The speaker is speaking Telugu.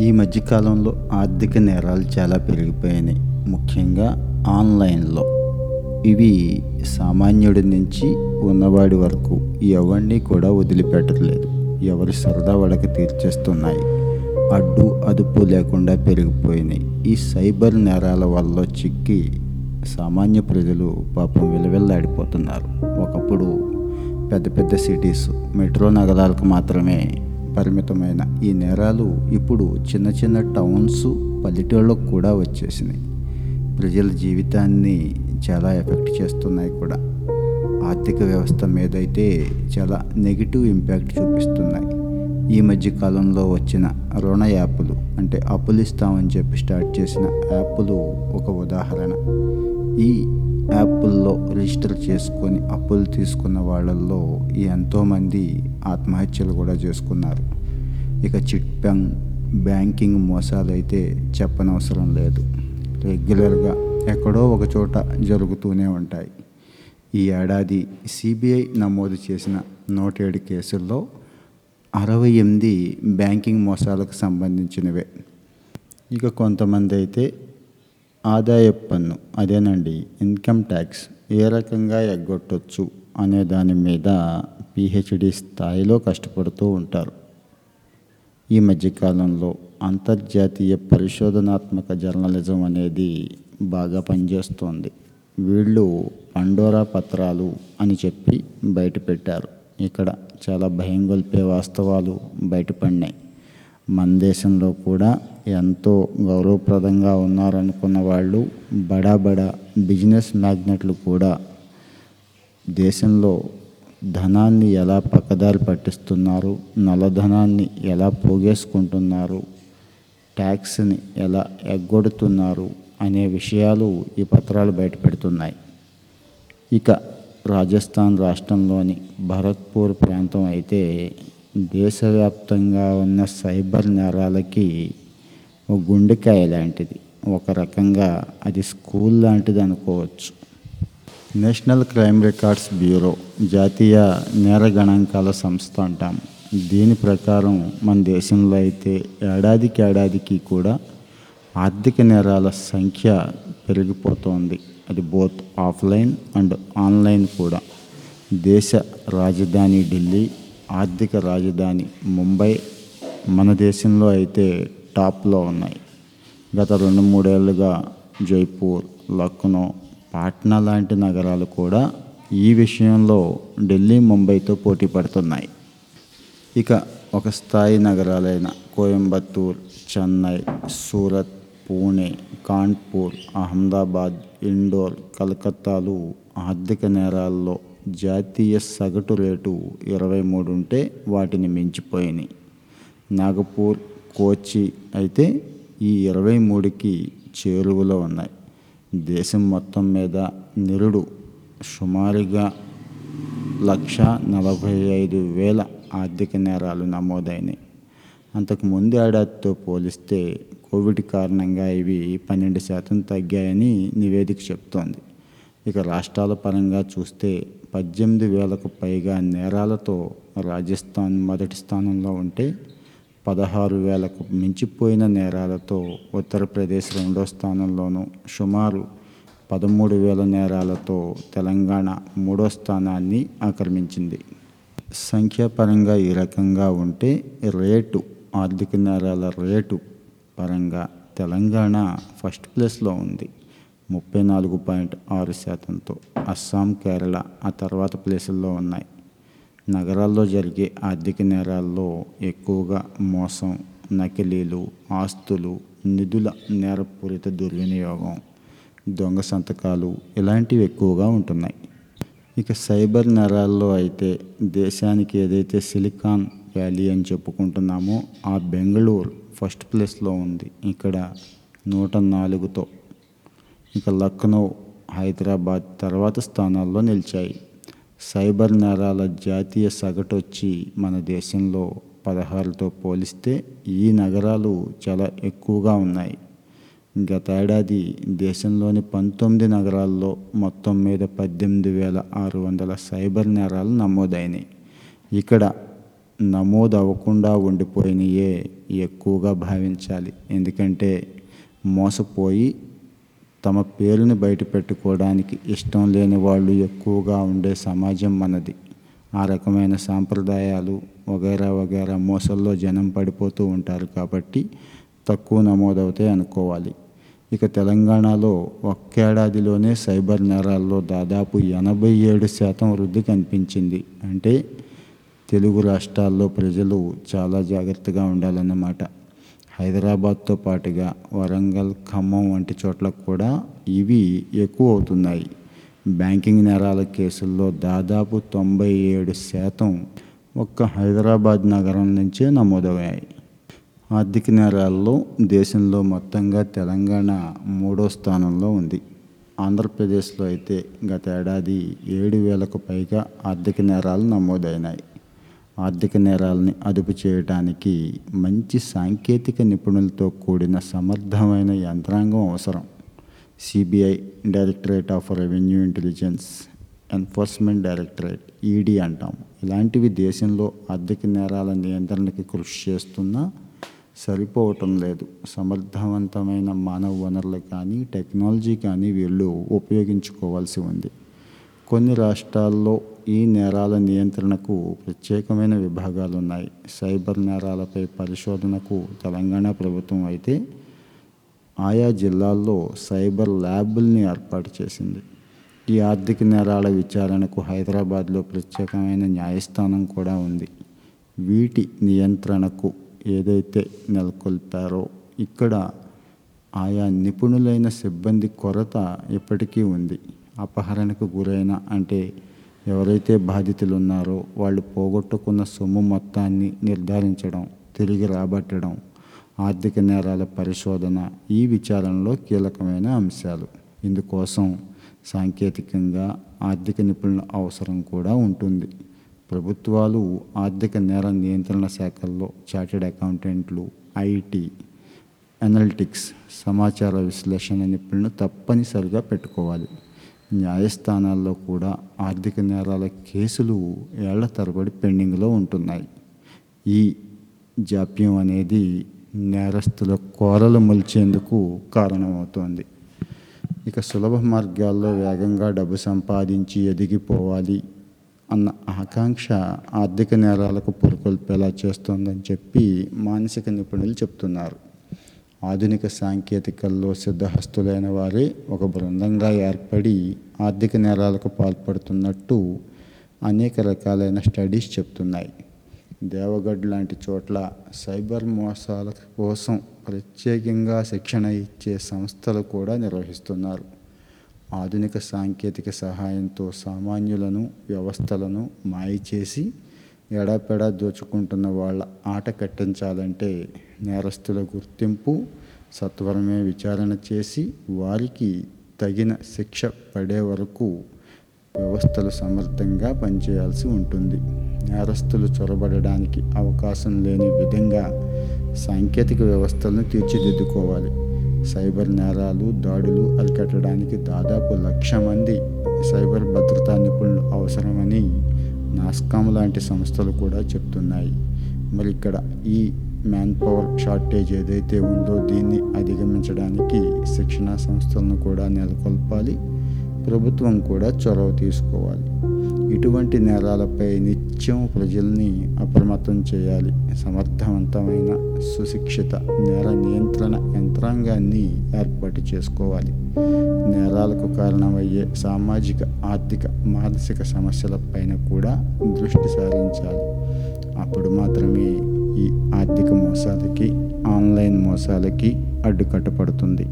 ఈ మధ్యకాలంలో ఆర్థిక నేరాలు చాలా పెరిగిపోయినాయి. ముఖ్యంగా ఆన్లైన్లో. ఇవి సామాన్యుడి నుంచి ఉన్నవాడి వరకు ఎవరిని కూడా వదిలిపెట్టట్లేదు. ఎవరి సరదా వాళ్ళకి తీర్చేస్తున్నాయి. అడ్డు అదుపు లేకుండా పెరిగిపోయినాయి. ఈ సైబర్ నేరాల వల్ల చిక్కి సామాన్య ప్రజలు పాపం విలవిల్లాడిపోతున్నారు. ఒకప్పుడు పెద్ద పెద్ద సిటీస్ మెట్రో నగరాలకు మాత్రమే పరిమితమైన ఈ నేరాలు ఇప్పుడు చిన్న చిన్న టౌన్స్ పల్లెటూళ్ళకు కూడా వచ్చేసినాయి. ప్రజల జీవితాన్ని చాలా ఎఫెక్ట్ చేస్తున్నాయి కూడా. ఆర్థిక వ్యవస్థ మీద అయితే చాలా నెగిటివ్ ఇంపాక్ట్ చూపిస్తున్నాయి. ఈ మధ్య కాలంలో వచ్చిన రుణ యాప్లు అంటే అప్పులు ఇస్తామని చెప్పి స్టార్ట్ చేసిన యాప్లు ఒక ఉదాహరణ. ఈ యాప్ల్లో రిజిస్టర్ చేసుకొని అప్పులు తీసుకున్న వాళ్ళల్లో ఎంతోమంది ఆత్మహత్యలు కూడా చేసుకున్నారు. ఇక చిట్ బ్యాంక్ బ్యాంకింగ్ మోసాలు అయితే చెప్పనవసరం లేదు. రెగ్యులర్గా ఎక్కడో ఒక చోట జరుగుతూనే ఉంటాయి. ఈ ఏడాది సిబిఐ నమోదు చేసిన నూట ఏడు కేసుల్లో అరవై ఎనిమిది బ్యాంకింగ్ మోసాలకు సంబంధించినవే. ఇక కొంతమంది అయితే ఆదాయ పన్ను అదేనండి ఇన్కమ్ ట్యాక్స్ ఏ రకంగా ఎగ్గొట్టొచ్చు అనే దాని మీద పిహెచ్డి స్థాయిలో కష్టపడుతూ ఉంటారు. ఈ మధ్యకాలంలో అంతర్జాతీయ పరిశోధనాత్మక జర్నలిజం అనేది బాగా పనిచేస్తోంది. వీళ్ళు పండోరా పత్రాలు అని చెప్పి బయటపెట్టారు ఇక్కడ చాలా భయం గొల్పే వాస్తవాలు బయటపడినాయి మన దేశంలో కూడా ఎంతో గౌరవప్రదంగా ఉన్నారనుకున్న వాళ్ళు బడా బడా బిజినెస్ మ్యాగ్నెట్లు కూడా దేశంలో ధనాన్ని ఎలా పక్కదారి పట్టిస్తున్నారు నల్లధనాన్ని ఎలా పోగేసుకుంటున్నారు ట్యాక్స్ని ఎలా ఎగ్గొడుతున్నారు అనే విషయాలు ఈ పత్రాలు బయటపెడుతున్నాయి. ఇక రాజస్థాన్ రాష్ట్రంలోని భరత్పూర్ ప్రాంతం అయితే దేశవ్యాప్తంగా ఉన్న సైబర్ నేరాలకి ఒక గుండెకాయ లాంటిది. ఒక రకంగా అది స్కూల్ లాంటిది అనుకోవచ్చు. నేషనల్ క్రైమ్ రికార్డ్స్ బ్యూరో జాతీయ నేర గణాంకాల సంస్థ అంటాం. దీని ప్రకారం మన దేశంలో అయితే ఏడాదికి ఏడాదికి కూడా ఆర్థిక నేరాల సంఖ్య పెరిగిపోతోంది. అది బోత్ ఆఫ్లైన్ అండ్ ఆన్లైన్ కూడా. దేశ రాజధాని ఢిల్లీ ఆర్థిక రాజధాని ముంబై మన దేశంలో అయితే టాప్లో ఉన్నాయి. గత రెండు మూడేళ్ళుగా జైపూర్ లక్నో పాట్నా లాంటి నగరాలు కూడా ఈ విషయంలో ఢిల్లీ ముంబైతో పోటీ పడుతున్నాయి. ఇక ఒక స్థాయి నగరాలైన కోయంబత్తూర్ చెన్నై సూరత్ పూణే కాన్పూర్ అహ్మదాబాద్ ఇండోర్ కలకత్తాలు ఆర్థిక నేరాల్లో జాతీయ సగటు రేటు ఇరవై మూడు ఉంటే వాటిని మించిపోయినాయి. నాగపూర్ కోచి అయితే ఈ ఇరవై మూడుకి చేరువలో ఉన్నాయి. దేశం మొత్తం మీద నిరుడు సుమారుగా లక్ష నలభై ఐదు వేల ఆర్థిక నేరాలు నమోదైనాయి. అంతకు ముందు ఏడాదితో పోలిస్తే కోవిడ్ కారణంగా ఇవి పన్నెండు శాతం తగ్గాయని నివేదిక చెప్తోంది. ఇక రాష్ట్రాల పరంగా చూస్తే పద్దెనిమిది వేలకు పైగా నేరాలతో రాజస్థాన్ మొదటి స్థానంలో ఉంటే పదహారు వేలకు మించిపోయిన నేరాలతో ఉత్తరప్రదేశ్ రెండో స్థానంలోనూ సుమారు పదమూడు వేల నేరాలతో తెలంగాణ మూడో స్థానాన్ని ఆక్రమించింది. సంఖ్యాపరంగా ఈ రకంగా ఉంటే రేటు ఆర్థిక నేరాల రేటు పరంగా తెలంగాణ ఫస్ట్ ప్లేస్లో ఉంది. ముప్పై నాలుగు పాయింట్ ఆరు శాతంతో అస్సాం కేరళ ఆ తర్వాత ప్లేసుల్లో ఉన్నాయి. నగరాల్లో జరిగే ఆర్థిక నేరాల్లో ఎక్కువగా మోసం నకిలీలు ఆస్తులు నిధుల నేరపూరిత దుర్వినియోగం దొంగ సంతకాలు ఇలాంటివి ఎక్కువగా ఉంటున్నాయి. ఇక సైబర్ నేరాల్లో అయితే దేశానికి ఏదైతే సిలికాన్ వ్యాలీ అని చెప్పుకుంటున్నామో ఆ బెంగళూరు ఫస్ట్ ప్లేస్లో ఉంది. ఇక్కడ నూట నాలుగుతో. ఇక లక్నో హైదరాబాద్ తర్వాత స్థానాల్లో నిలిచాయి. సైబర్ నేరాల జాతీయ సగటు వచ్చి మన దేశంలో పదహారుతో పోలిస్తే ఈ నగరాలు చాలా ఎక్కువగా ఉన్నాయి. గతేడాది దేశంలోని పంతొమ్మిది నగరాల్లో మొత్తం మీద పద్దెనిమిది వేల ఆరు వందల సైబర్ నేరాలు నమోదైనాయి. ఇక్కడ నమోదు అవ్వకుండా ఉండిపోయినయే ఎక్కువగా భావించాలి. ఎందుకంటే మోసపోయి తమ పేరుని బయట పెట్టుకోవడానికి ఇష్టం లేని వాళ్ళు ఎక్కువగా ఉండే సమాజం మనది. ఆ రకమైన సాంప్రదాయాలు వగైరా వగైరా మోసల్లో జనం పడిపోతూ ఉంటారు కాబట్టి తక్కువ నమోదవుతాయి అనుకోవాలి. ఇక తెలంగాణలో ఒక్కేడాదిలోనే సైబర్ నేరాల్లో దాదాపు ఎనభై ఏడు శాతం వృద్ధి కనిపించింది. అంటే తెలుగు రాష్ట్రాల్లో ప్రజలు చాలా జాగ్రత్తగా ఉండాలన్నమాట. హైదరాబాద్తో పాటుగా వరంగల్ ఖమ్మం వంటి చోట్ల కూడా ఇవి ఎక్కువ అవుతున్నాయి. బ్యాంకింగ్ నేరాల కేసుల్లో దాదాపు తొంభై ఏడు శాతం ఒక్క హైదరాబాద్ నగరం నుంచే నమోదయ్యాయి. ఆర్థిక నేరాల్లో దేశంలో మొత్తంగా తెలంగాణ మూడో స్థానంలో ఉంది. ఆంధ్రప్రదేశ్లో అయితే గత ఏడాది ఏడు వేలకు పైగా ఆర్థిక నేరాలు నమోదైనాయి. ఆర్థిక నేరాలని అదుపు చేయడానికి మంచి సాంకేతిక నిపుణులతో కూడిన సమర్థమైన యంత్రాంగం అవసరం. CBI directorate of revenue intelligence enforcement directorate ED అంటాం. ఇలాంటివి దేశంలో ఆర్థిక నేరాల నియంత్రణకి కృషి చేస్తున్నా సరిపోవటం లేదు. సమర్థవంతమైన మానవ వనరులు కానీ టెక్నాలజీ కానీ వీళ్ళు ఉపయోగించుకోవాల్సి ఉంది. కొన్ని రాష్ట్రాల్లో ఈ నేరాల నియంత్రణకు ప్రత్యేకమైన విభాగాలు ఉన్నాయి సైబర్ నేరాలపై పరిశోధనకు తెలంగాణ ప్రభుత్వం అయితే ఆయా జిల్లాల్లో సైబర్ ల్యాబుల్ని ఏర్పాటు చేసింది. ఈ ఆర్థిక నేరాల విచారణకు హైదరాబాద్లో ప్రత్యేకమైన న్యాయస్థానం కూడా ఉంది. వీటి నియంత్రణకు ఏదైతే నెలకొల్పారో ఇక్కడ ఆయా నిపుణులైన సిబ్బంది కొరత ఇప్పటికీ ఉంది. అపహరణకు గురైన అంటే ఎవరైతే బాధితులు ఉన్నారో వాళ్ళు పోగొట్టుకున్న సొమ్ము మొత్తాన్ని నిర్ధారించడం తిరిగి రాబట్టడం ఆర్థిక నేరాల పరిశోధన ఈ విచారణలో కీలకమైన అంశాలు. ఇందుకోసం సాంకేతికంగా ఆర్థిక నిపుణుల అవసరం కూడా ఉంటుంది. ప్రభుత్వాలు ఆర్థిక నేర నియంత్రణ శాఖల్లో చార్టెడ్ అకౌంటెంట్లు ఐటీ అనలిటిక్స్ సమాచార విశ్లేషణ నిపుణులను తప్పనిసరిగా పెట్టుకోవాలి. న్యాయస్థానాల్లో కూడా ఆర్థిక నేరాల కేసులు ఏళ్ళ తరబడి పెండింగ్లో ఉంటున్నాయి. ఈ జాప్యం అనేది నేరస్తుల కోరలు మలిచేందుకు కారణమవుతోంది. ఇక సులభ మార్గాల్లో వేగంగా డబ్బు సంపాదించి ఎదిగిపోవాలి అన్న ఆకాంక్ష ఆర్థిక నేరాలకు పురుకొల్పేలా చేస్తోందని చెప్పి మానసిక నిపుణులు చెప్తున్నారు. ఆధునిక సాంకేతికల్లో సిద్ధహస్తులైన వారే ఒక బృందంగా ఏర్పడి ఆర్థిక నేరాలకు పాల్పడుతున్నట్టు అనేక రకాలైన స్టడీస్ చెప్తున్నాయి. దేవగఢ్ లాంటి చోట్ల సైబర్ మోసాల కోసం ప్రత్యేకంగా శిక్షణ ఇచ్చే సంస్థలు కూడా నిర్వహిస్తున్నారు. ఆధునిక సాంకేతిక సహాయంతో సామాన్యులను వ్యవస్థలను మాయ చేసి ఎడాపెడా దోచుకుంటున్న వాళ్ళ ఆట కట్టించాలంటే నేరస్తుల గుర్తింపు సత్వరమే విచారణ చేసి వారికి తగిన శిక్ష పడే వరకు వ్యవస్థలు సమర్థంగా పనిచేయాల్సి ఉంటుంది. నేరస్తులు చొరబడడానికి అవకాశం లేని విధంగా సాంకేతిక వ్యవస్థలను తీర్చిదిద్దుకోవాలి. సైబర్ నేరాలు దాడులు అరికట్టడానికి దాదాపు లక్ష మంది సైబర్ భద్రతా నిపుణులు అవసరమని నాస్కామ్ లాంటి సంస్థలు కూడా చెప్తున్నాయి. మరి ఇక్కడ ఈ మ్యాన్ పవర్ షార్టేజ్ ఏదైతే ఉందో దీన్ని అధిగమించడానికి శిక్షణా సంస్థలను కూడా నెలకొల్పాలి. ప్రభుత్వం కూడా చొరవ తీసుకోవాలి. ఇటువంటి నేరాలపై నిత్యం ప్రజల్ని అప్రమత్తం చేయాలి. సమర్థవంతమైన సుశిక్షిత నేర నియంత్రణ యంత్రాంగాన్ని ఏర్పాటు చేసుకోవాలి. నేరాలకు కారణమయ్యే సామాజిక ఆర్థిక మానసిక సమస్యలపైన కూడా దృష్టి సారించాలి. అప్పుడు మాత్రమే ఈ ఆర్థిక మోసాలకి ఆన్లైన్ మోసాలకి అడ్డుకట్టపడుతుంది